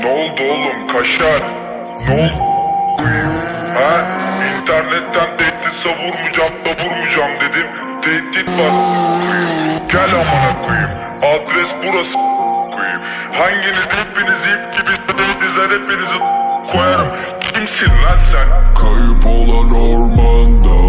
Ne oldu oğlum kaşar? Ne oldu? Ha? İnternetten tehdit savurmayacağım da vurmayacağım dedim. Tehdit var. Gel amına koyayım. Adres burası koyayım. Hanginiz hepiniz ip gibi dizer hepinizi koyarım. Kimsin lan sen? Kayıp olan ormanda.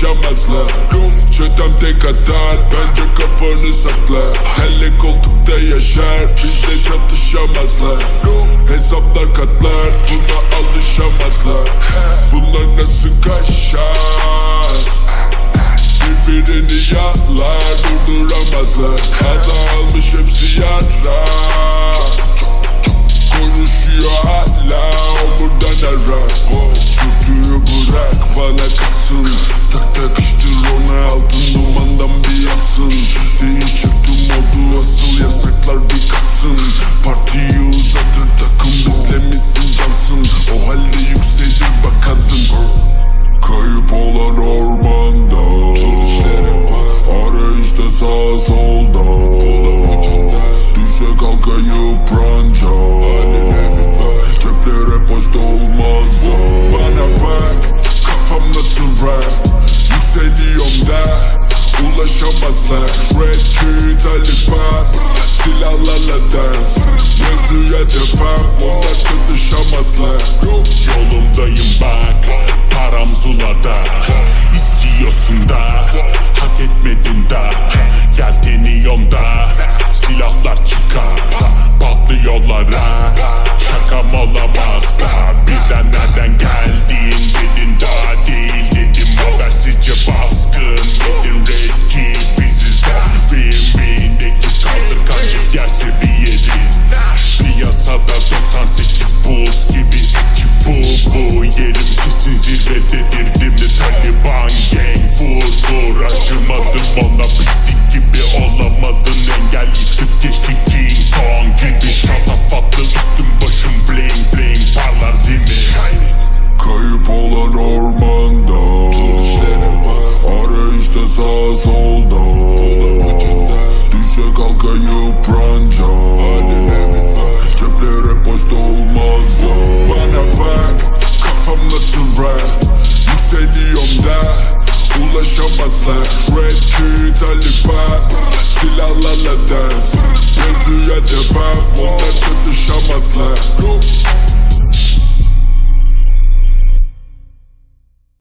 geçemezler Çötem tek atar Bence kafanı sakla Hele koltukta yaşar Bizde çatışamazlar. Hesaplar katlar Buna alışamazlar. yolda. Düşe kalka yıpranca Ceplere post olma Boz gibi ekip bu bu Yerim kesin zirvededir dimdi Taliban gang. Vur vur acımadım ona. Pislik gibi olamadın. Engel Yıktık geçti King Kong gibi. Şatafatlı üstüm başım bling bling. Parlar değil mi? Kayıp olan ormanda. Arayışta sağ sol